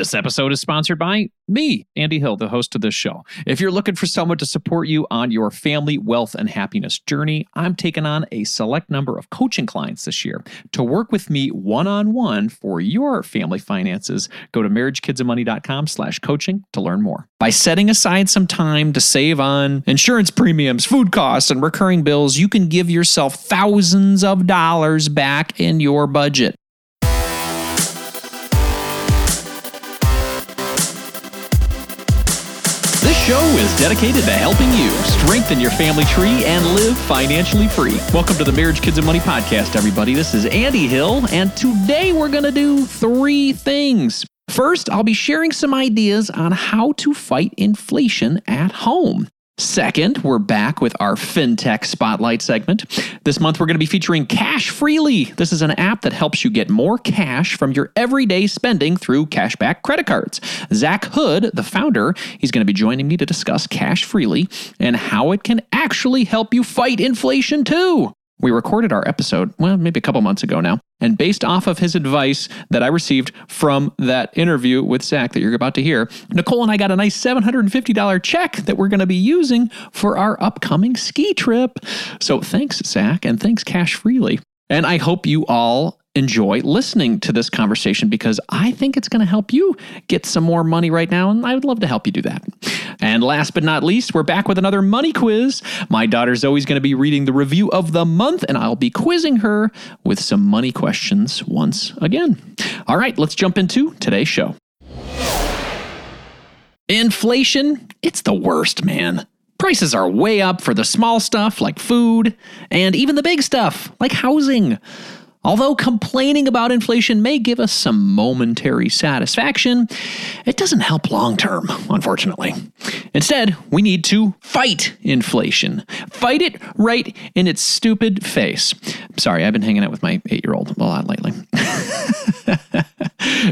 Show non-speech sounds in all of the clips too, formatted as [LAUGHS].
This episode is sponsored by me, Andy Hill, the host of this show. If you're looking for someone to support you on your family, wealth, and happiness journey, I'm taking on a select number of coaching clients this year. To work with me one-on-one for your family finances, go to marriagekidsandmoney.com slash coaching to learn more. By setting aside some time to save on insurance premiums, food costs, and recurring bills, you can give yourself thousands of dollars back in your budget. Show is dedicated to helping you strengthen your family tree and live financially free. Welcome to the Marriage, Kids, and Money podcast, everybody. This is Andy Hill, and today we're going to do three things. First, I'll be sharing some ideas on how to fight inflation at home. Second, we're back with our FinTech Spotlight segment. This month, we're going to be featuring Cash Freely. This is an app that helps you get more cash from your everyday spending through cashback credit cards. Zach Hood, the founder, he's going to be joining me to discuss Cash Freely and how it can actually help you fight inflation too. We recorded our episode, well, maybe a couple months ago now. And based off of his advice that I received from that interview with Zach that you're about to hear, Nicole and I got a nice $750 check that we're going to be using for our upcoming ski trip. So thanks, Zach, and thanks, Cash Freely. And I hope you all enjoy listening to this conversation because I think it's going to help you get some more money right now, and I would love to help you do that. And last but not least, we're back with another money quiz. My daughter Zoe's going to be reading the review of the month, and I'll be quizzing her with some money questions once again. All right, let's jump into today's show. Inflation, it's the worst, man. Prices are way up for the small stuff like food, and even the big stuff like housing. Although complaining about inflation may give us some momentary satisfaction, it doesn't help long term, unfortunately. Instead, we need to fight inflation. Fight it right in its stupid face. Sorry, I've been hanging out with my eight year old a lot lately. [LAUGHS]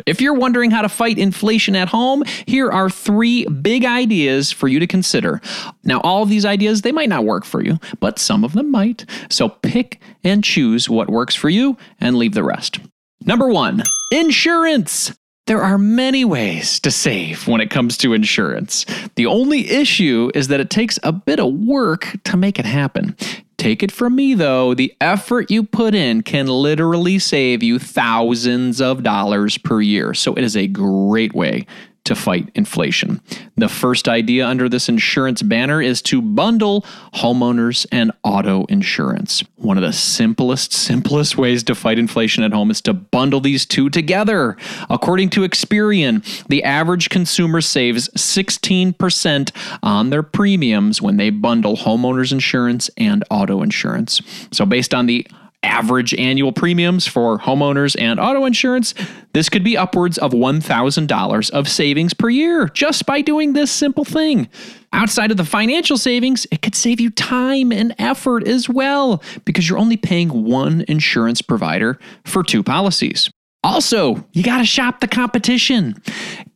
if you're wondering how to fight inflation at home, here are three big ideas for you to consider. Now, all of these ideas, they might not work for you, but some of them might. So pick and choose what works for you and leave the rest. Number one, insurance. There are many ways to save when it comes to insurance. The only issue is that it takes a bit of work to make it happen. Take it from me though, the effort you put in can literally save you thousands of dollars per year. So it is a great way to fight inflation. The first idea under this insurance banner is to bundle homeowners and auto insurance. One of the simplest, simplest ways to fight inflation at home is to bundle these two together. According to Experian, the average consumer saves 16% on their premiums when they bundle homeowners insurance and auto insurance. So, based on the average annual premiums for homeowners and auto insurance, this could be upwards of $1,000 of savings per year just by doing this simple thing. Outside of the financial savings, it could save you time and effort as well because you're only paying one insurance provider for two policies. Also, you got to shop the competition.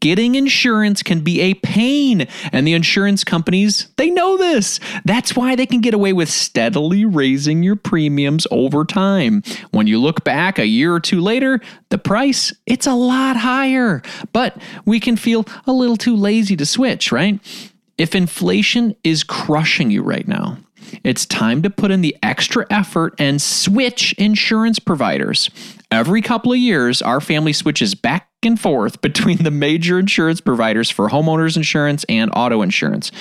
Getting insurance can be a pain, and the insurance companies, they know this. That's why they can get away with steadily raising your premiums over time. When you look back a year or two later, the price, it's a lot higher, but we can feel a little too lazy to switch, right? If inflation is crushing you right now, it's time to put in the extra effort and switch insurance providers. Every couple of years, our family switches back and forth between the major insurance providers for homeowners insurance and auto insurance.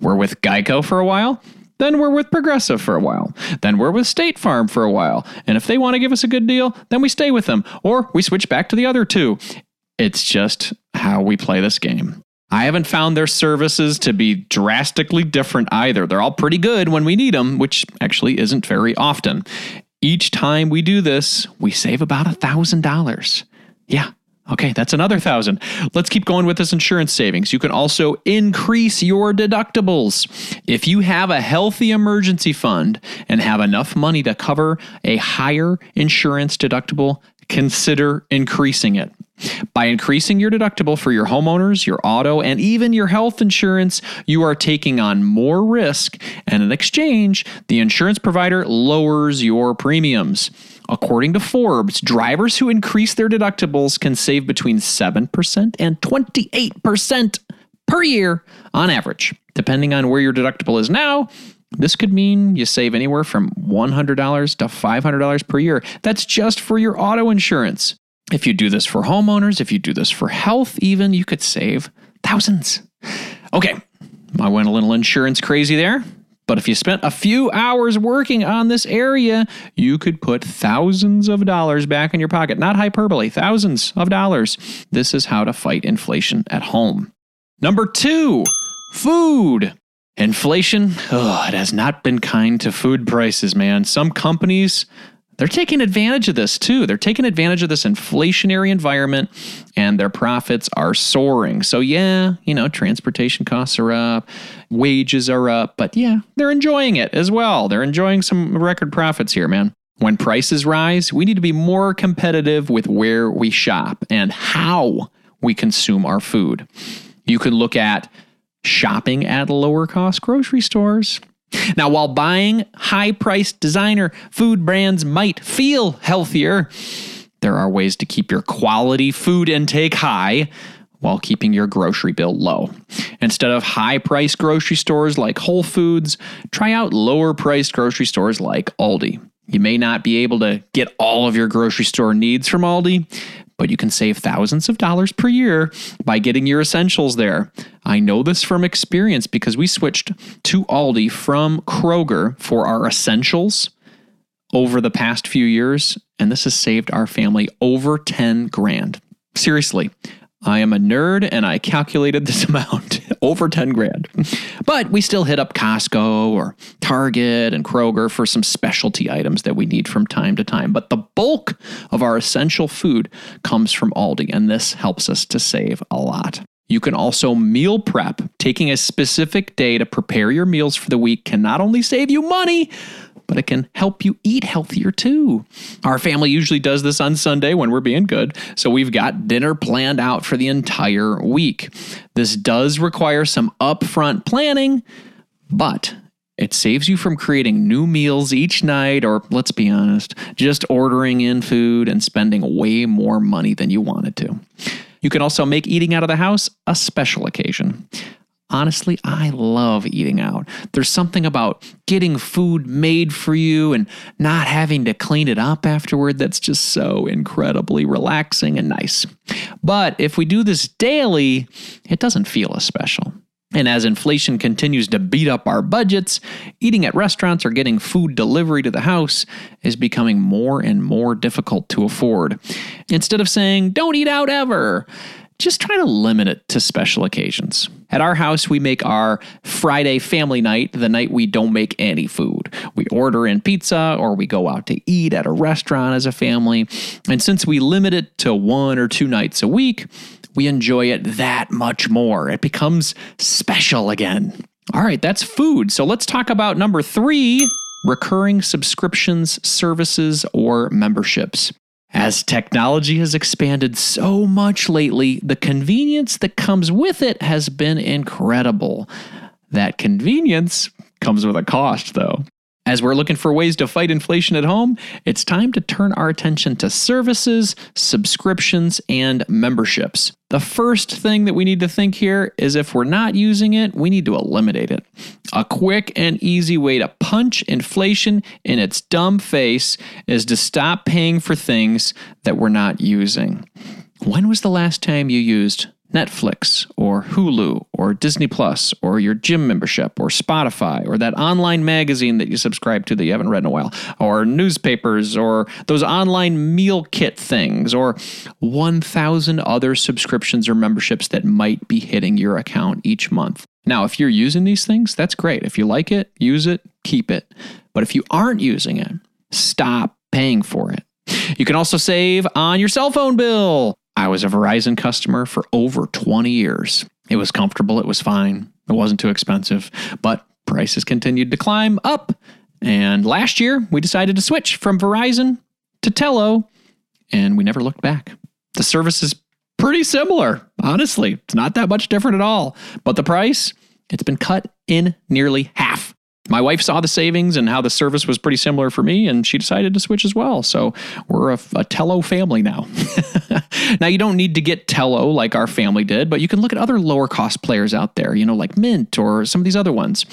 We're with Geico for a while. Then we're with Progressive for a while. Then we're with State Farm for a while. And if they want to give us a good deal, then we stay with them. Or we switch back to the other two. It's just how we play this game. I haven't found their services to be drastically different either. They're all pretty good when we need them, which actually isn't very often. Each time we do this, we save about a $1,000. Yeah, Okay, that's another thousand. Let's keep going with this insurance savings. You can also increase your deductibles. If you have a healthy emergency fund and have enough money to cover a higher insurance deductible, consider increasing it. By increasing your deductible for your homeowners, your auto, and even your health insurance, you are taking on more risk, and in exchange, the insurance provider lowers your premiums. According to Forbes, drivers who increase their deductibles can save between 7% and 28% per year on average. Depending on where your deductible is now, this could mean you save anywhere from $100 to $500 per year. That's just for your auto insurance. If you do this for homeowners, if you do this for health, even, you could save thousands. Okay, I went a little insurance crazy there. But if you spent a few hours working on this area, you could put thousands of dollars back in your pocket. Not hyperbole, thousands of dollars. This is how to fight inflation at home. Number two, food. Inflation, oh, it has not been kind to food prices, man. Some companies, they're taking advantage of this too. They're taking advantage of this inflationary environment and their profits are soaring. So, yeah, you know, transportation costs are up, wages are up, but yeah, they're enjoying it as well. They're enjoying some record profits here, man. When prices rise, we need to be more competitive with where we shop and how we consume our food. You can look at shopping at lower cost grocery stores. Now, while buying high priced designer food brands might feel healthier, there are ways to keep your quality food intake high while keeping your grocery bill low. Instead of high priced grocery stores like Whole Foods, try out lower priced grocery stores like Aldi. You may not be able to get all of your grocery store needs from Aldi, but you can save thousands of dollars per year by getting your essentials there. I know this from experience because we switched to Aldi from Kroger for our essentials over the past few years, and this has saved our family over 10 grand. Seriously, I am a nerd and I calculated this [LAUGHS] amount over 10 grand. But we still hit up Costco or Target and Kroger for some specialty items that we need from time to time. But the bulk of our essential food comes from Aldi, and this helps us to save a lot. You can also meal prep. Taking a specific day to prepare your meals for the week can not only save you money, but it can help you eat healthier too. Our family usually does this on Sunday when we're being good, so we've got dinner planned out for the entire week. This does require some upfront planning, but it saves you from creating new meals each night, or let's be honest, just ordering in food and spending way more money than you wanted to. You can also make eating out of the house a special occasion. Honestly, I love eating out. There's something about getting food made for you and not having to clean it up afterward that's just so incredibly relaxing and nice. But if we do this daily, it doesn't feel as special. And as inflation continues to beat up our budgets, eating at restaurants or getting food delivery to the house is becoming more and more difficult to afford. Instead of saying, don't eat out ever, just try to limit it to special occasions. At our house, we make our Friday family night the night we don't make any food. We order in pizza or we go out to eat at a restaurant as a family. And since we limit it to one or two nights a week, we enjoy it that much more. It becomes special again. All right, that's food. So let's talk about number three recurring subscriptions, services, or memberships. As technology has expanded so much lately, the convenience that comes with it has been incredible. That convenience comes with a cost, though. As we're looking for ways to fight inflation at home, it's time to turn our attention to services, subscriptions, and memberships. The first thing that we need to think here is if we're not using it, we need to eliminate it. A quick and easy way to punch inflation in its dumb face is to stop paying for things that we're not using. When was the last time you used Netflix or Hulu or Disney Plus or your gym membership or Spotify or that online magazine that you subscribe to that you haven't read in a while or newspapers or those online meal kit things or 1,000 other subscriptions or memberships that might be hitting your account each month. Now, if you're using these things, that's great. If you like it, use it, keep it. But if you aren't using it, stop paying for it. You can also save on your cell phone bill. I was a Verizon customer for over 20 years. It was comfortable, it was fine, it wasn't too expensive, but prices continued to climb up. And last year, we decided to switch from Verizon to Tello, and we never looked back. The service is pretty similar. Honestly, it's not that much different at all. But the price, it's been cut in nearly half. My wife saw the savings and how the service was pretty similar for me, and she decided to switch as well. So we're a, a Tello family now. [LAUGHS] now, you don't need to get Tello like our family did, but you can look at other lower cost players out there, you know, like Mint or some of these other ones.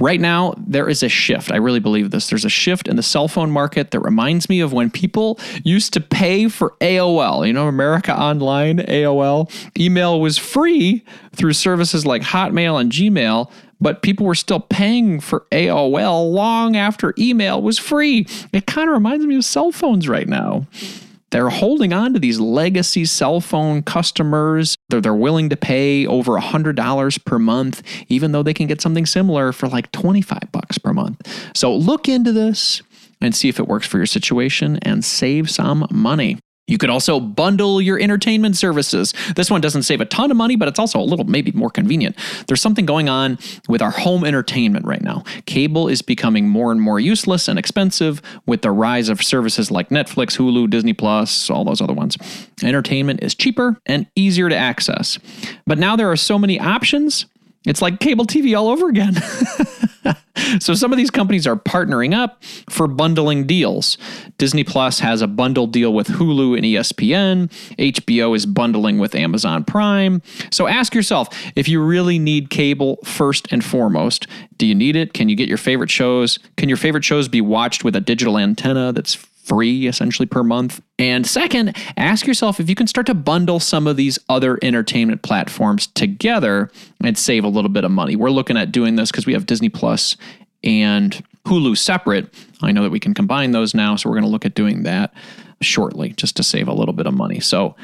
Right now, there is a shift. I really believe this. There's a shift in the cell phone market that reminds me of when people used to pay for AOL. You know, America Online, AOL. Email was free through services like Hotmail and Gmail, but people were still paying for AOL long after email was free. It kind of reminds me of cell phones right now. They're holding on to these legacy cell phone customers. They're, they're willing to pay over $100 per month, even though they can get something similar for like 25 bucks per month. So look into this and see if it works for your situation and save some money. You could also bundle your entertainment services. This one doesn't save a ton of money, but it's also a little maybe more convenient. There's something going on with our home entertainment right now. Cable is becoming more and more useless and expensive with the rise of services like Netflix, Hulu, Disney Plus, all those other ones. Entertainment is cheaper and easier to access. But now there are so many options, it's like cable TV all over again. [LAUGHS] so some of these companies are partnering up for bundling deals. Disney Plus has a bundle deal with Hulu and ESPN. HBO is bundling with Amazon Prime. So ask yourself if you really need cable first and foremost. Do you need it? Can you get your favorite shows? Can your favorite shows be watched with a digital antenna that's free essentially per month. And second, ask yourself if you can start to bundle some of these other entertainment platforms together and save a little bit of money. We're looking at doing this because we have Disney Plus and Hulu separate. I know that we can combine those now, so we're going to look at doing that shortly just to save a little bit of money. So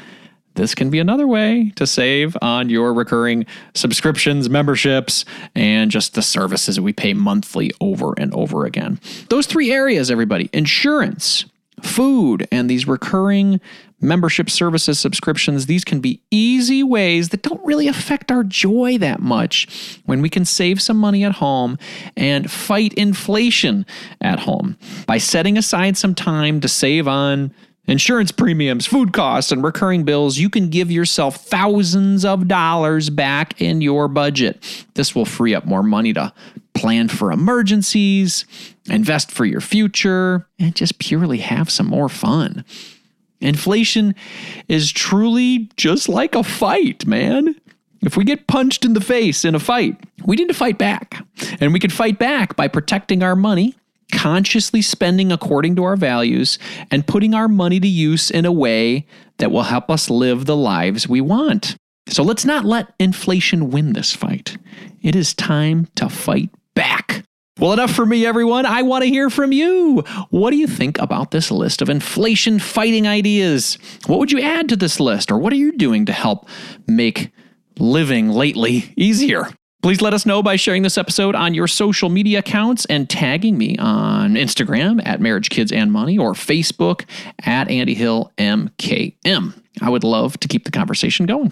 this can be another way to save on your recurring subscriptions, memberships, and just the services that we pay monthly over and over again. Those three areas, everybody insurance, food, and these recurring membership services, subscriptions, these can be easy ways that don't really affect our joy that much when we can save some money at home and fight inflation at home by setting aside some time to save on insurance premiums, food costs, and recurring bills, you can give yourself thousands of dollars back in your budget. This will free up more money to plan for emergencies, invest for your future, and just purely have some more fun. Inflation is truly just like a fight, man. If we get punched in the face in a fight, we need to fight back. And we can fight back by protecting our money consciously spending according to our values, and putting our money to use in a way that will help us live the lives we want. So let's not let inflation win this fight. It is time to fight back. Well, enough for me, everyone. I want to hear from you. What do you think about this list of inflation fighting ideas? What would you add to this list, or what are you doing to help make living lately easier? Please let us know by sharing this episode on your social media accounts and tagging me on Instagram at Marriage Kids and Money or Facebook at Andy Hill MKM. I would love to keep the conversation going.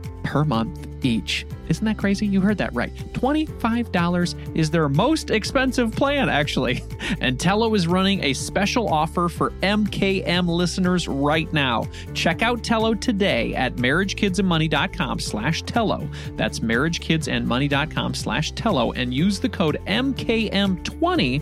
per month each. Isn't that crazy? You heard that right. $25 is their most expensive plan, actually. [LAUGHS] And Tello is running a special offer for MKM listeners right now. Check out Tello today at marriagekidsandmoney.com slash Tello. That's marriagekidsandmoney.com slash Tello and use the code MKM20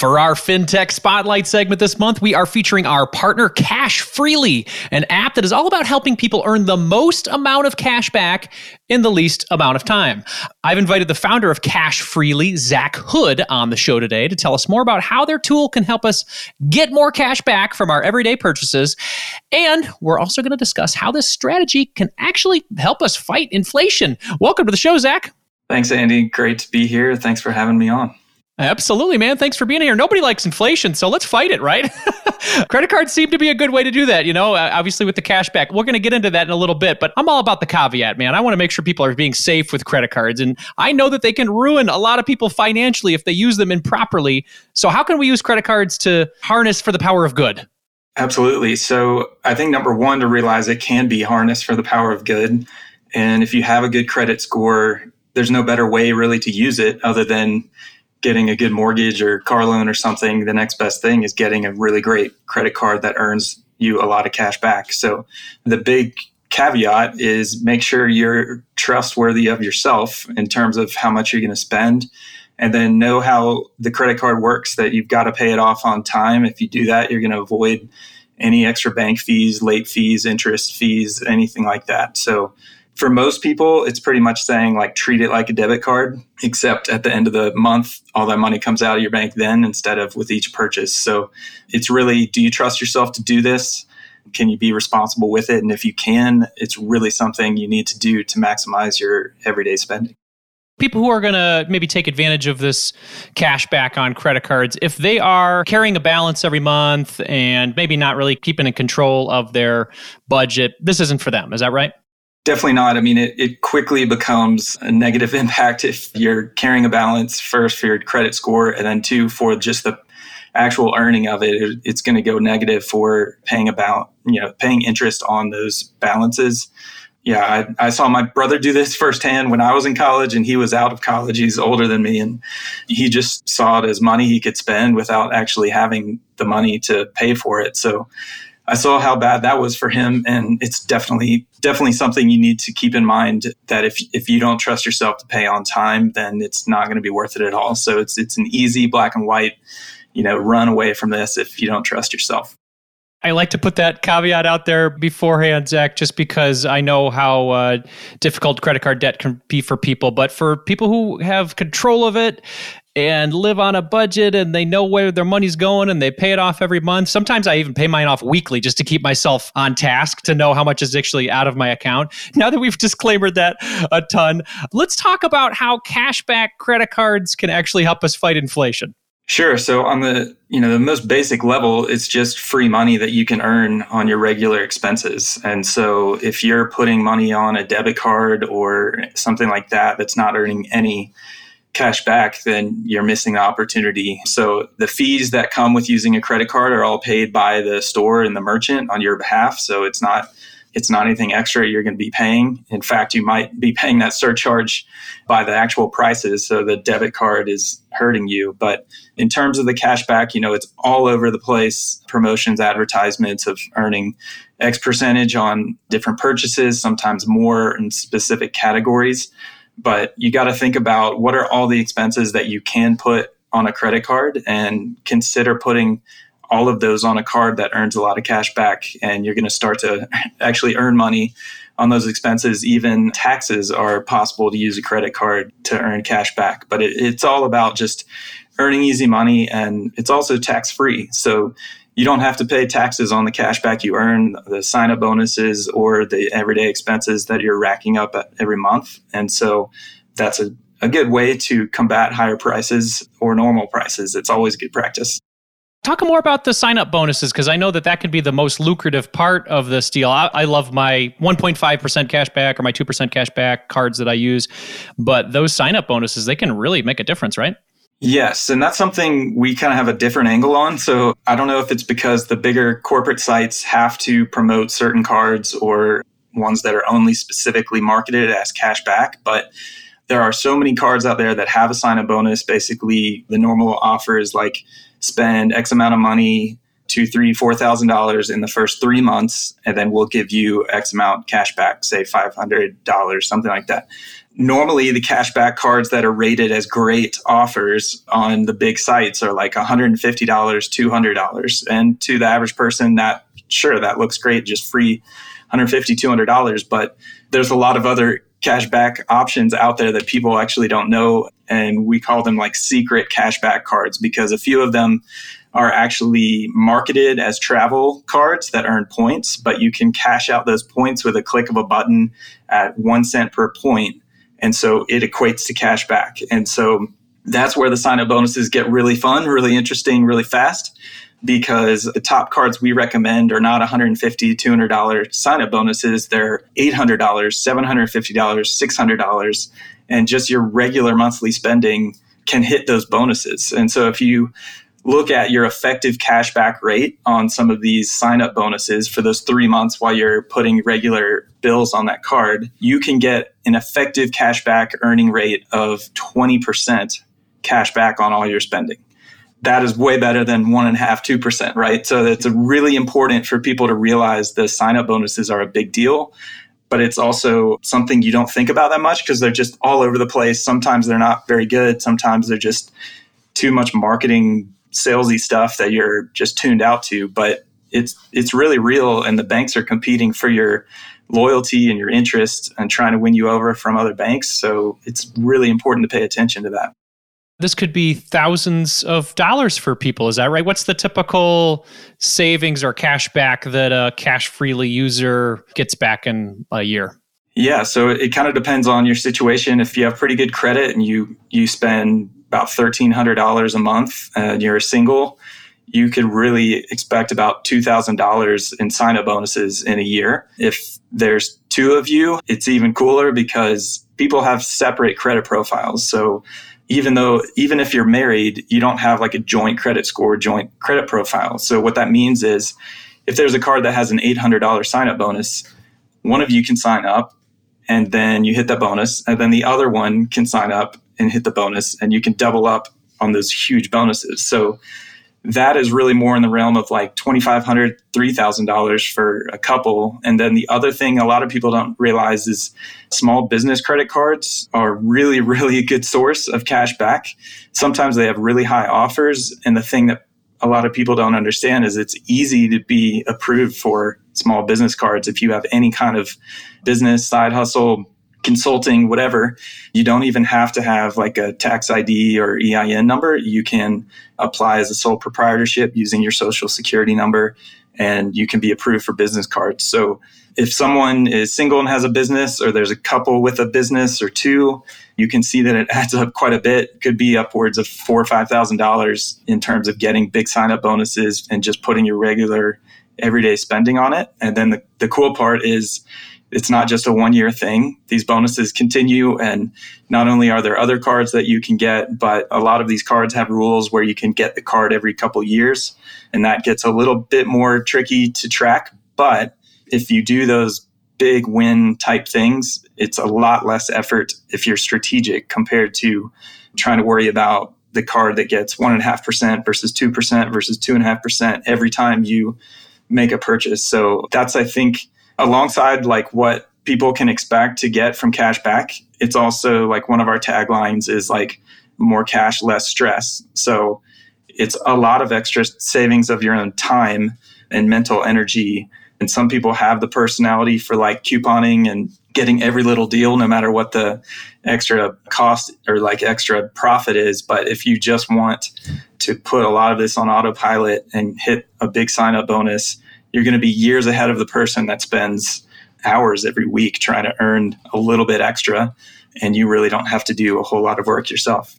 For our FinTech Spotlight segment this month, we are featuring our partner Cash Freely, an app that is all about helping people earn the most amount of cash back in the least amount of time. I've invited the founder of Cash Freely, Zach Hood, on the show today to tell us more about how their tool can help us get more cash back from our everyday purchases. And we're also going to discuss how this strategy can actually help us fight inflation. Welcome to the show, Zach. Thanks, Andy. Great to be here. Thanks for having me on. Absolutely, man. Thanks for being here. Nobody likes inflation, so let's fight it, right? [LAUGHS] Credit cards seem to be a good way to do that, you know, uh, obviously with the cash back. We're going to get into that in a little bit, but I'm all about the caveat, man. I want to make sure people are being safe with credit cards. And I know that they can ruin a lot of people financially if they use them improperly. So, how can we use credit cards to harness for the power of good? Absolutely. So, I think number one, to realize it can be harnessed for the power of good. And if you have a good credit score, there's no better way really to use it other than getting a good mortgage or car loan or something, the next best thing is getting a really great credit card that earns you a lot of cash back. So the big caveat is make sure you're trustworthy of yourself in terms of how much you're going to spend and then know how the credit card works that you've got to pay it off on time. If you do that, you're going to avoid any extra bank fees, late fees, interest fees, anything like that. So for most people, it's pretty much saying like treat it like a debit card, except at the end of the month, all that money comes out of your bank then instead of with each purchase. So it's really do you trust yourself to do this? Can you be responsible with it? And if you can, it's really something you need to do to maximize your everyday spending people who are going to maybe take advantage of this cash back on credit cards, if they are carrying a balance every month and maybe not really keeping in control of their budget, this isn't for them. Is that right? Definitely not. I mean, it, it quickly becomes a negative [LAUGHS] impact if you're carrying a balance first for your credit score, and then two for just the actual earning of it. it it's going to go negative for paying about you know paying interest on those balances. Yeah, I, I saw my brother do this [LAUGHS] firsthand when I was in college, and he was out of college. He's older than me, and he just saw it as money he could spend without actually having the money to pay for it. So I saw how bad that was for him, and it's definitely definitely something you need to keep in mind that if if you don't trust yourself to pay on time, then it's not going to be worth it at all. So it's it's an easy black and white, you know, run away from this if you don't trust yourself. I like to put that caveat out there beforehand, Zach, just because I know how uh, difficult credit card debt can be for people. But for people who have control of it and live on a budget and they know where their money's going and they pay it off every month. Sometimes I even pay mine off weekly just to keep myself on task to know how much is actually out of my account. Now that we've [LAUGHS] disclaimed that a ton, let's talk about how cashback credit cards can actually help us fight inflation. Sure. So on the you know the most basic level, it's just free money that you can earn on your regular expenses. And so if you're putting money on a debit card or something like that that's not earning any cash back, then you're missing the opportunity. So the fees that come with using a credit card are all paid by the store and the merchant on your behalf. So it's not it's not anything extra you're going to be paying. In fact, you might be paying that surcharge by the actual prices. So the debit card is hurting you. But in terms of the cash back, you know, it's all over the place. Promotions, advertisements of earning X percentage on different purchases, sometimes more in specific categories but you got to think about what are all the expenses that you can put on a credit card and consider putting all of those on a card that earns a lot of cash back and you're going to start to [LAUGHS] actually earn money on those expenses. Even taxes are possible to use a credit card to earn cash back but it, it's all about just earning easy money and it's also tax free so you don't have to pay taxes on the cash back you earn the sign up bonuses or the everyday expenses that you're racking up every month. And so that's a, a good way to combat higher prices or normal prices. It's always good practice Talk more about the sign up bonuses because I know that that can be the most lucrative part of this deal. I, I love my 1.5% cash back or my 2% cash back cards that I use, but those sign up bonuses, they can really make a difference, right? Yes, and that's something we kind of have a different angle on. So I don't know if it's because the bigger corporate sites have to promote certain cards or ones that are only specifically marketed as cash back, but there are so many cards out there that have a sign up bonus. Basically, the normal offer is like spend X amount of money, two, three, four thousand dollars in the first three months, and then we'll give you X amount cash back, say five hundred dollars, something like that. Normally, the cashback cards that are rated as great offers on the big sites are like $150, $200. And to the average person, that sure, that looks great, just free $150, $200. But there's a lot of other cashback options out there that people actually don't know. And we call them like secret cashback cards because a few of them are actually marketed as travel cards that earn points, but you can cash out those points with a click of a button at one cent per point. And so it equates to cash back. And so that's where the sign up bonuses get really fun, really interesting, really fast because the top cards we recommend are not $150, $200 sign up bonuses. They're $800, $750, $600. And just your regular monthly spending can hit those bonuses. And so if you look at your effective cashback rate on some of these sign up bonuses for those three months while you're putting regular bills on that card, you can get an effective cashback earning rate of 20% cashback on all your spending that is way better than one and a half, two percent, right? So it's really important for people to realize the sign up bonuses are a big deal, but it's also something you don't think about that much because they're just all over the place. Sometimes they're not very good. Sometimes they're just too much marketing salesy stuff that you're just tuned out to. But it's it's really real, and the banks are competing for your loyalty and your interest and trying to win you over from other banks. So it's really important to pay attention to that this could be thousands of dollars for people. Is that right? What's the typical savings or cash back that a cash freely user gets back in a year? Yeah, so it kind of depends on your situation. If you have pretty good credit and you you spend about thirteen hundred dollars a month and you're single, you could really expect about two thousand dollars in sign up bonuses in a year. If there's two of you, it's even cooler because people have separate credit profiles. So even though even if you're married you don't have like a joint credit score joint credit profile. So what that means is if there's a card that has an $800 sign up bonus one of you can sign up and then you hit that bonus and then the other one can sign up and hit the bonus and you can double up on those huge bonuses. So that is really more in the realm of like $2500 $3000 for a couple. And then the other thing a lot of people don't realize is small business credit cards are really [LAUGHS] really a good source of cash back. Sometimes they have really high offers. And the thing that a lot of people don't understand is it's easy to be approved for small business cards if you have any kind of business side hustle consulting, whatever, you don't even have to have like a tax ID or EIN number. You can apply as a sole proprietorship using your social security number and you can be approved for business cards. So if someone is single and has a business or there's a couple with a business or two, you can see that it adds up quite a bit. It could be upwards of four or five thousand dollars in terms of getting big sign up bonuses and just putting your regular everyday spending on it. And then the, the cool part is it's not just a one year thing. These bonuses continue. And not only are there other cards that you can get, but a lot of these cards have rules where you can get the card every couple years. And that gets a little bit more tricky to track. But if you do those big win type things, it's a lot less effort if you're strategic compared to trying to worry about the card that gets 1.5% versus 2% versus 2.5% every time you make a purchase. So that's, I think, alongside like what people can expect to get from cash back it's also like one of our taglines is like more cash less stress so it's a lot of extra savings of your own time and mental energy. And some people have the personality for like couponing and getting every little deal, no matter what the extra cost or like extra profit is. But if you just want to put a lot of this on autopilot and hit a big sign up bonus, you're going to be years ahead of the person that spends hours every week trying to earn a little bit extra. And you really don't have to do a whole lot of work yourself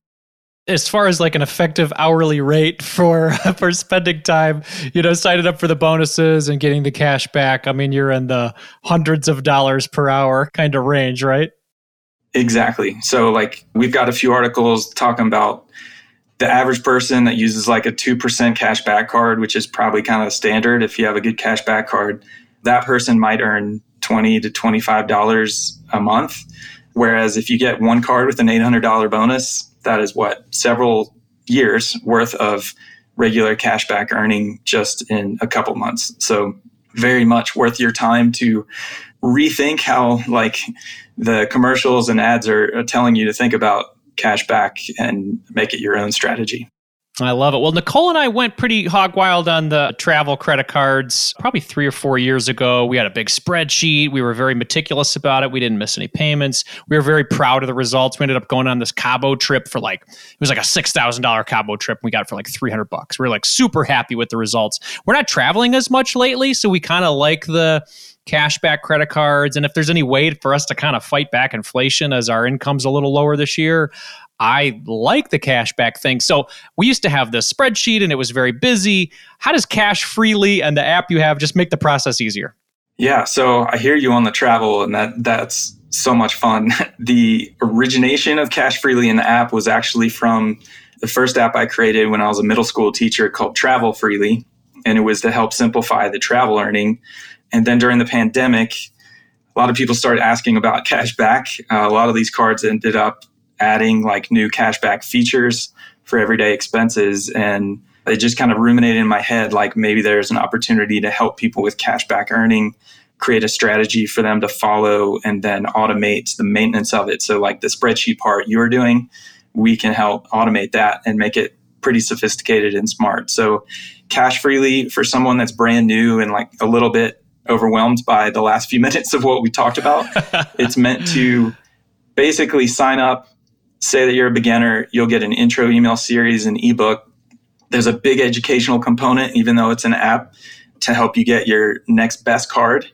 as far as like an effective hourly rate for [LAUGHS] for spending time, you know, signing up for the bonuses and getting the cash back, I mean, you're in the hundreds of dollars per hour kind of range, right? Exactly. So like we've got a few articles talking about the average person that uses like a 2% cash back card, which is probably kind of standard if you have a good cash back card, that person might earn 20 to $25 a month. Whereas if you get one card with an $800 bonus, that is what several years worth of regular cash back earning just in a couple months. So very much worth your time to rethink how like the commercials and ads are, are telling you to think about cashback and make it your own strategy. I love it. Well, Nicole and I went pretty hog wild on the travel credit cards probably three or four years ago. We had a big spreadsheet. We were very meticulous about it. We didn't miss any payments. We were very proud of the results. We ended up going on this Cabo trip for like, it was like a $6,000 Cabo trip. We got it for like 300 bucks. We are like super happy with the results. We're not traveling as much lately. So we kind of like the, cashback credit cards and if there's any way for us to kind of fight back inflation as our income's a little lower this year I like the cashback thing. So we used to have this spreadsheet and it was very busy. How does Cash Freely and the app you have just make the process easier? Yeah, so I hear you on the travel and that that's so much fun. [LAUGHS] the origination of Cash Freely in the app was actually from the first app I created when I was a middle school teacher called Travel Freely and it was to help simplify the travel earning. And then during the pandemic, a lot of people started asking about [LAUGHS] cash back. Uh, a lot of these cards ended up adding like new cashback features for everyday expenses. And it just kind of ruminated in my head like maybe there's an opportunity to help people with cashback earning, create a strategy for them to follow, and then automate the maintenance of it. So, like the spreadsheet part you're doing, we can help automate that and make it pretty sophisticated and smart. So, cash freely for someone that's brand new and like a little bit overwhelmed by the last few [LAUGHS] minutes of what we talked about, [LAUGHS] it's meant to basically sign up say that you're a beginner, you'll get an intro email series, an ebook. There's a big educational component, even though it's an app, to help you get your next best card.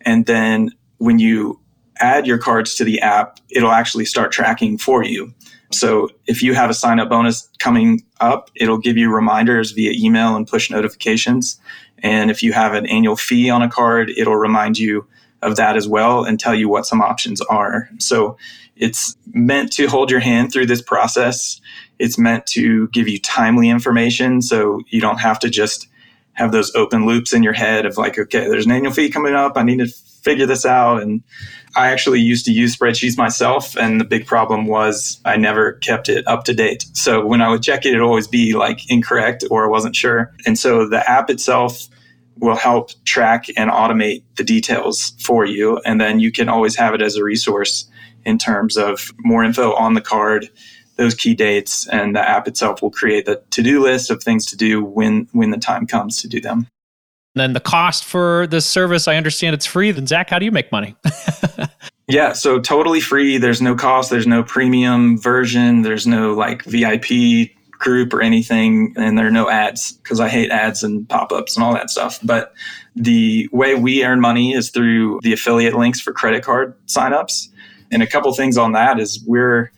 And then when you add your cards to the app, it'll actually start tracking for you. So if you have a sign up bonus coming up, it'll give you reminders via email and push notifications. And if you have an annual fee on a card, it'll remind you of that as well and tell you what some options are. So it's meant to hold your hand through this process. It's meant to give you timely information so you don't have to just have those open loops in your head of like, okay, there's an annual fee coming up. I need to figure this out. And I actually used to use spreadsheets myself. And the big problem was I never kept it up to date. So when I would check it, it'd always be like incorrect or I wasn't sure. And so the app itself will help track and automate the details for you. And then you can always have it as a resource in terms of more info on the card, those key dates, and the app itself will create the to-do list of things to do when when the time comes to do them. Then the cost for this service, I understand it's free. Then Zach, how do you make money? [LAUGHS] yeah, so totally free. There's no cost. There's no premium version. There's no like VIP group or anything, and there are no ads because I hate ads and pop ups and all that stuff. But the way we earn money is through the affiliate links for credit card signups. And a couple things on that is we're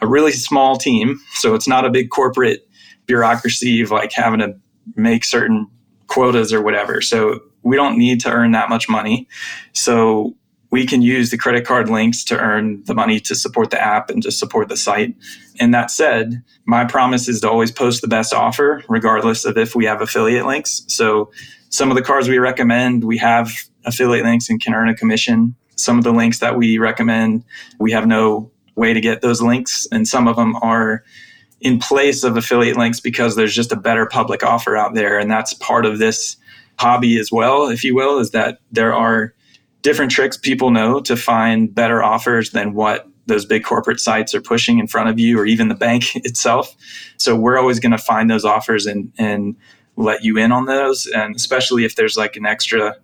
a really small team, so it's not a big corporate bureaucracy of like having to make certain quotas or whatever. So we don't need to earn that much money. So we can use the credit card links to earn the money to support the app and to support the site. And that said, my promise is to always post the best offer, regardless of if we have affiliate links. So some of the cards we recommend, we have affiliate links and can earn a commission. Some of the links that we recommend, we have no way to get those links. And some of them are in place of affiliate links because there's just a better public offer out there. And that's part of this hobby as well, if you will, is that there are different tricks people know to find better offers than what those big corporate sites are pushing in front of you or even the [LAUGHS] bank itself. So we're always going to find those offers and, and let you in on those. And especially if there's like an extra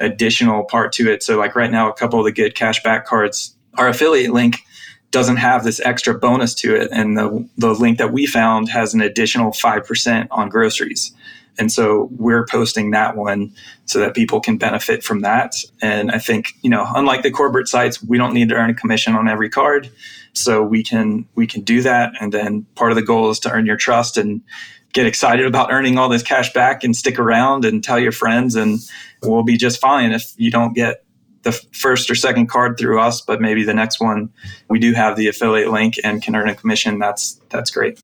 additional part to it. So like right now, a couple of the good cashback cards, our affiliate link doesn't have this extra bonus to it. And the, the link that we found has an additional 5% on groceries. And so we're posting that one so that people can benefit from that. And I think, you know, unlike the corporate sites, we don't need to earn a commission on every card. So we can we can do that. And then part of the goal is to earn your trust and get excited about earning all this cash back and stick around and tell your friends and we'll be just fine if you don't get the first or second card through us, but maybe the next one we do have the affiliate link and can earn a commission. That's that's great.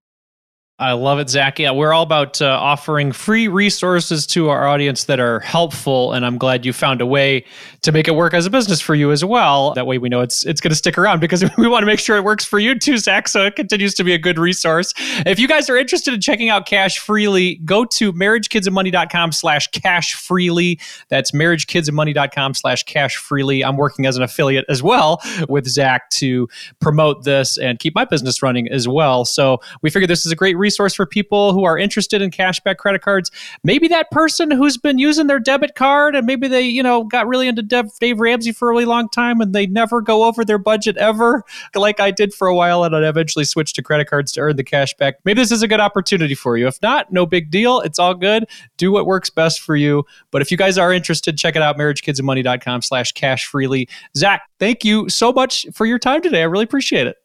I love it, Zach. Yeah, we're all about uh, offering free resources to our audience that are helpful, and I'm glad you found a way to make it work as a business for you as well. That way, we know it's it's going to stick around because [LAUGHS] we want to make sure it works for you too, Zach. So it continues to be a good resource. If you guys are interested in checking out Cash Freely, go to marriagekidsandmoney.com/slash cash freely. That's marriagekidsandmoney.com/slash cash freely. I'm working as an affiliate as well with Zach to promote this and keep my business running as well. So we figured this is a great resource for people who are interested in cashback credit cards. Maybe that person who's been using their debit card and maybe they, you know, got really into Dave, Dave Ramsey for a really long time and they never go over their budget ever, [LAUGHS] like I did for a while and I eventually switched to credit cards to earn the cashback. Maybe this is a good opportunity for you. If not, no big deal. It's all good. Do what works best for you. But if you guys are interested, check it out, marriagekidsandmoney.com slash cash freely. Zach, thank you so much for your time today. I really appreciate it.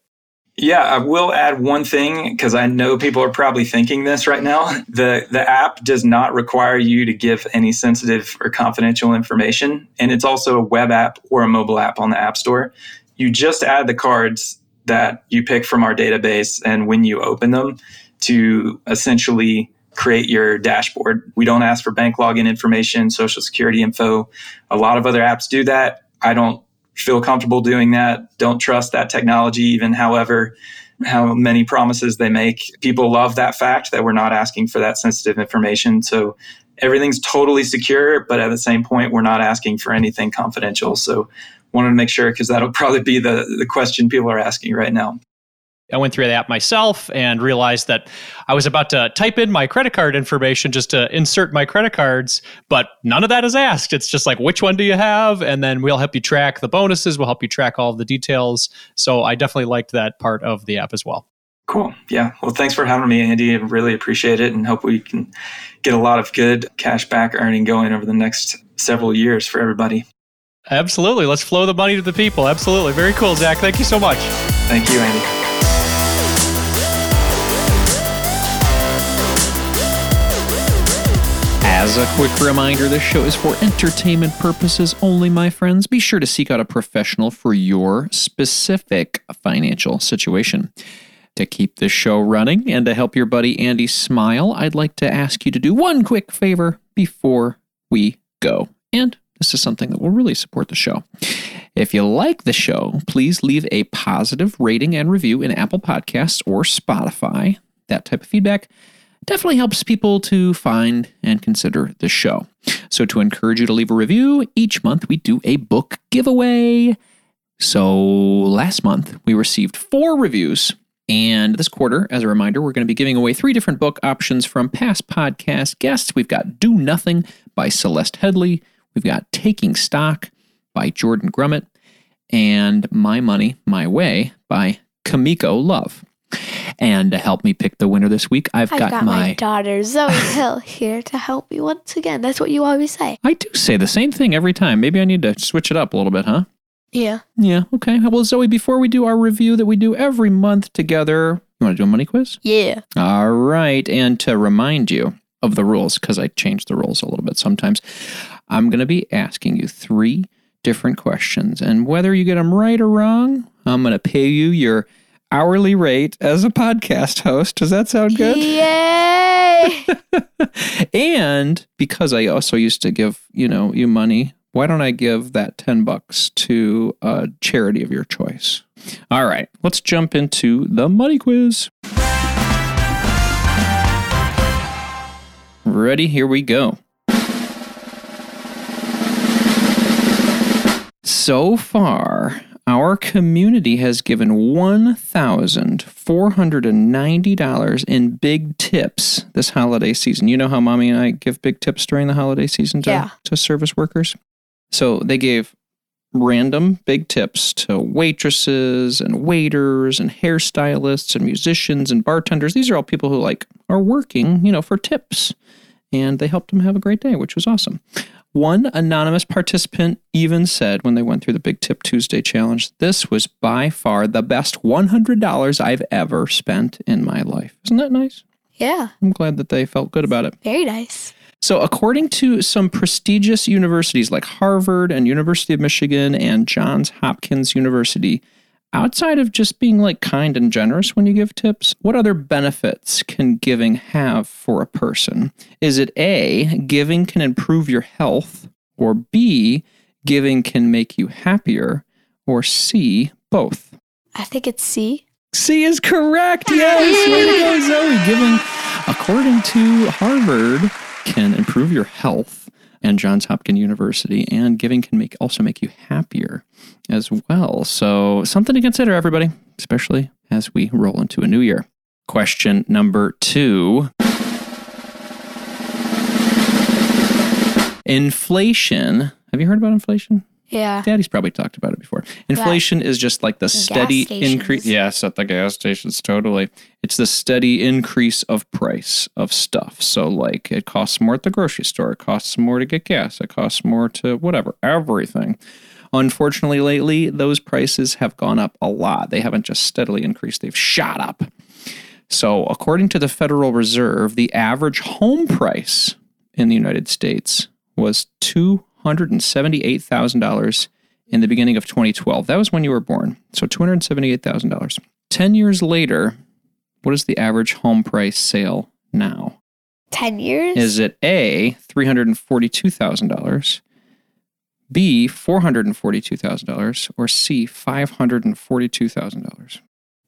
Yeah, I will add one thing because I know people are probably thinking this right now. The the app does not require you to give any sensitive or confidential information, and it's also a web app or a mobile app on the App Store. You just add the cards that you pick from our database, and when you open them, to essentially create your dashboard. We don't ask for bank login information, social security info. A lot of other apps do that. I don't feel comfortable doing that. Don't trust that technology, even however how many promises they make. People love that fact that we're not asking for that sensitive information. So everything's totally secure, but at the same point, we're not asking for anything confidential. So wanted to make sure because that'll [LAUGHS] probably be the, the question people are asking right now. I went through the app myself and realized that I was about to type in my credit card information just to insert my credit cards, but none of that is asked. It's just like, which one do you have? And then we'll help you track the bonuses, we'll help you track all the details. So I definitely liked that part of the app as well. Cool. Yeah. Well, thanks for having me, Andy. I really appreciate it and hope we can get a lot of good cash back earning going over the next several years for everybody. Absolutely. Let's flow the money to the people. Absolutely. Very cool, Zach. Thank you so much. Thank you, Andy. As a quick reminder, this show is for entertainment purposes only, my friends. Be sure to seek out a professional for your specific financial situation. To keep this show running and to help your buddy Andy smile, I'd like to ask you to do one quick favor before we go. And this is something that will really support the show. If you like the show, please leave a positive rating and review in Apple Podcasts or Spotify. That type of feedback definitely helps people to find and consider the show. So, to encourage you to leave a review, each month we do a book giveaway. So, last month we received four reviews. And this quarter, as a reminder, we're going to be giving away three different book options from past podcast guests. We've got Do Nothing by Celeste Headlee. We've got Taking Stock by Jordan Grumet. And My Money, My Way by Kumiko Love. And to help me pick the winner this week, I've, I've got, got, my, my daughter Zoe [LAUGHS] Hill here to help me once again. That's what you always say. I do say the same thing every time. Maybe I need to switch it up a little bit, huh? Yeah. Yeah, okay. Well, Zoe, before we do our review that we do every month together, you want to do a money quiz? Yeah. All right. And to remind you of the rules, because I change the rules a little bit sometimes, I'm going to be asking you three different questions. And whether you get them right or wrong, I'm going to pay you your hourly rate as a podcast host. Does that sound good? Yay! [LAUGHS] and because I also used to give, you know, you money, why don't I give that 10 bucks to a charity of your choice? All right, let's jump into the money quiz. Ready? Here we go. So far, our community has given $1,490 in big tips this holiday season. You know how mommy and I give big tips during the holiday season to, Yeah. to service workers? So they gave random big tips to waitresses and waiters and hairstylists and musicians and bartenders. These are all people who like are working, you know, for tips. And they helped them have a great day, which was awesome. One anonymous participant even said when they went through the Big Tip Tuesday challenge, this was by far the best $100 I've ever spent in my life. Isn't that nice? Yeah. I'm glad that they felt good about it. Very nice. So, according to some prestigious universities like Harvard and University of Michigan and Johns Hopkins University, outside of just being like kind and generous when you give tips, what other benefits can giving have for a person? Is it A, giving can improve your health, or B, giving can make you happier, or C, both? I think it's C. C is correct. Yes, [LAUGHS] way to go, Zoe. Giving, according to Harvard, can improve your health, and Johns Hopkins University, and giving can make also make you happier as well. So something to consider, everybody, especially as we roll into a new year. Question number two. Inflation. Have you heard about inflation? Yeah. Daddy's probably talked about it before. Inflation is just like the steady increase. Yes, at the gas stations, totally. It's the steady increase of price of stuff. So, like, it costs more at the grocery store. It costs more to get gas. It costs more to whatever, everything. Unfortunately, lately, those prices have gone up a lot. They haven't just steadily increased, they've shot up. So, according to the Federal Reserve, the average home price in the United States was $278,000 in the beginning of 2012. That was when you were born. So $278,000. 10 years later, what is the average home price sale now? 10 years? Is it A, $342,000, B, $442,000, or C, $542,000?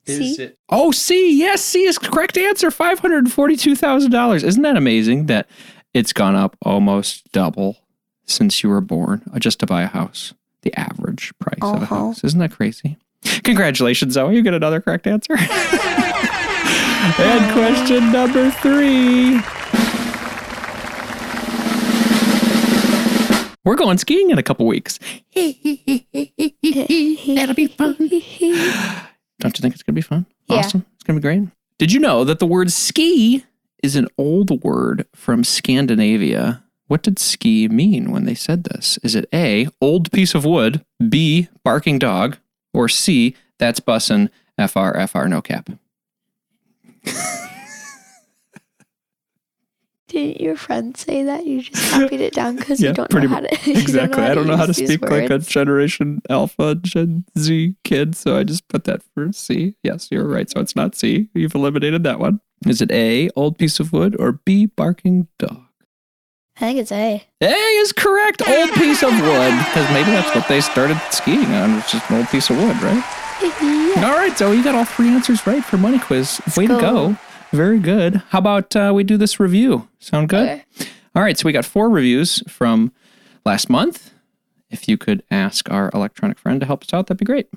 C? it? Oh, C. Yes, C is correct answer. Five hundred forty-two thousand dollars. Isn't that amazing? That it's gone up almost double since you were born, uh, just to buy a house. The average price of a Uh-huh. house. Isn't that crazy? Congratulations, Zoe. You get another correct answer. [LAUGHS] and question number three. We're going skiing in a couple weeks. [LAUGHS] That'll be fun. [LAUGHS] Don't you think it's going to be fun? Yeah. Awesome. It's going to be great. Did you know that the word ski is an old word from Scandinavia? What did ski mean when they said this? Is it A, old piece of wood, B, barking dog, or C, that's bussin', FR, FR, no cap? [LAUGHS] Didn't your friend say that? You just copied it down because [LAUGHS] you don't know how to. Exactly. I don't know how to speak like a. Generation Alpha, Gen Z kid, so I just put that for C. Yes, you're right. So it's not C. You've eliminated that one. Is it A, old piece of wood, or B, barking dog? I think it's A. A is correct. Old [LAUGHS] piece of wood, because maybe that's what they started skiing on. It's just an old piece of wood, right? yeah. All right, so you got all three answers right for money quiz. Way to go. go! Very good. How about uh, we do this review? Sound good? Okay. All right, so we got four reviews from last month. If you could ask our electronic friend to help us out, that'd be great.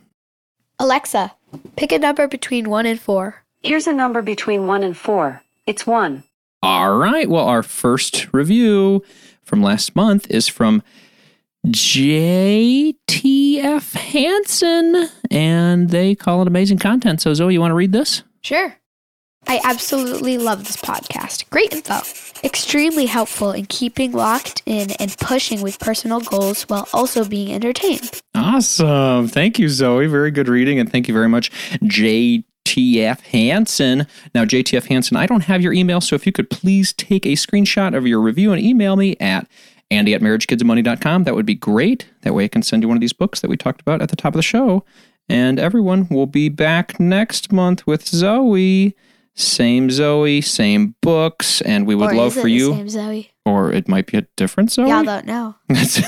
Alexa, pick a number between 1 and 4. Here's a number between 1 and 4. It's 1. All right. Well, our first review from last month is from JTF Hansen, and they call it amazing content. So, Zoe, you want to read this? Sure. I absolutely love this podcast. Great info. Extremely helpful in keeping locked in and pushing with personal goals while also being entertained. Awesome. Thank you, Zoe. Very good reading. And thank you very much, JTF Hansen. Now, JTF Hansen, I don't have your email, so if you could please take a screenshot of your review and email me at andy at marriagekidsandmoney.com, that would be great. That way I can send you one of these books that we talked about at the top of the show. And everyone will be back next month with Zoe. Same Zoe, same books, and we would or love is it for the you, same Zoe? or it might be a different Zoe. Y'all don't know. [LAUGHS] That's,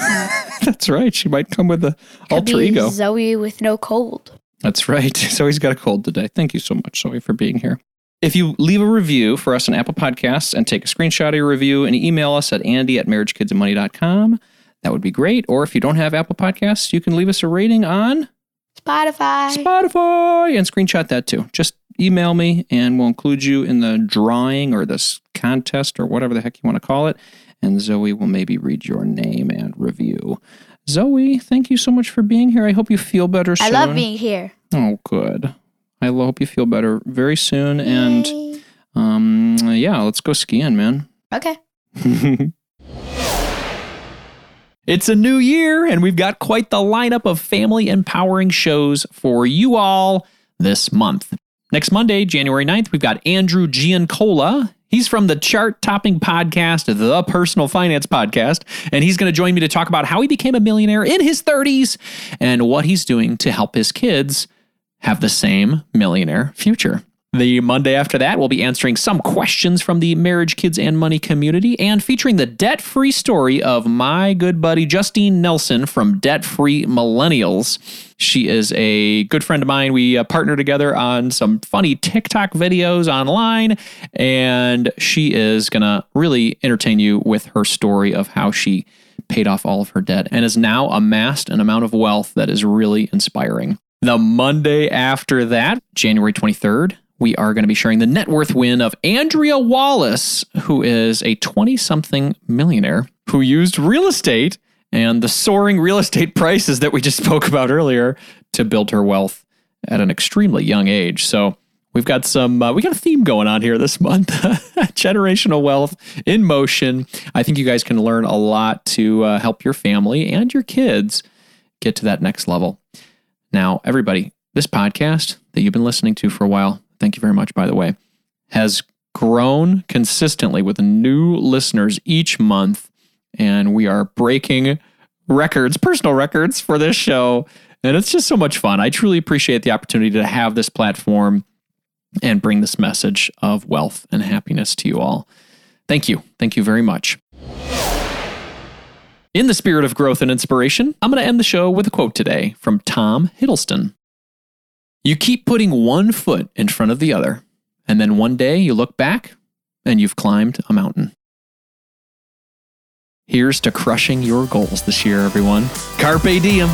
[LAUGHS] that's right. She might come with a alter ego. Zoe with no cold. That's right. [LAUGHS] So he's got a cold today. Thank you so much, Zoe, for being here. If you leave a review for us on Apple Podcasts and take a screenshot of your review and email us at andy at marriagekidsandmoney.com, that would be great. Or if you don't have Apple Podcasts, you can leave us a rating on Spotify. Spotify and screenshot that too. Just email me and we'll include you in the drawing or this contest or whatever the heck you want to call it. And Zoe will maybe read your name and review. Zoe, thank you so much for being here. I hope you feel better soon. I love being here. Oh, good. I hope you feel better very soon. And um, yeah, let's go skiing, man. okay. [LAUGHS] It's a new year, and we've got quite the lineup of family empowering shows for you all this month. Next Monday, January 9th, we've got Andrew Giancola. He's from the chart topping podcast, The Personal Finance Podcast, and he's going to join me to talk about how he became a millionaire in his 30s and what he's doing to help his kids have the same millionaire future. The Monday after that, we'll be answering some questions from the Marriage, Kids, and Money community and featuring the debt free story of my good buddy Justine Nelson from Debt Free Millennials. She is a good friend of mine. We uh, partner together on some funny TikTok videos online, and she is going to really entertain you with her story of how she paid off all of her debt and has now amassed an amount of wealth that is really inspiring. The Monday after that, January 23rd, we are going to be sharing the net worth win of Andrea Wallace, who is a 20 something millionaire who used real estate and the soaring real estate prices that we just [LAUGHS] spoke about earlier to build her wealth at an extremely young age. So we've got some, uh, we got a theme going on here this month [LAUGHS] generational wealth in motion. I think you guys can learn a lot to uh, help your family and your kids get to that next level. Now, everybody, this podcast that you've been listening to for a while, thank you very much, by the way, has grown consistently with new listeners each month. And we are breaking records, personal records for this show. And it's just so much fun. I truly appreciate the opportunity to have this platform and bring this message of wealth and happiness to you all. Thank you. Thank you very much. In the spirit of growth and inspiration, I'm going to end the show with a quote today from Tom Hiddleston. You keep putting one foot in front of the other, and then one day you look back and you've climbed a mountain. Here's to crushing your goals this year, everyone. Carpe diem.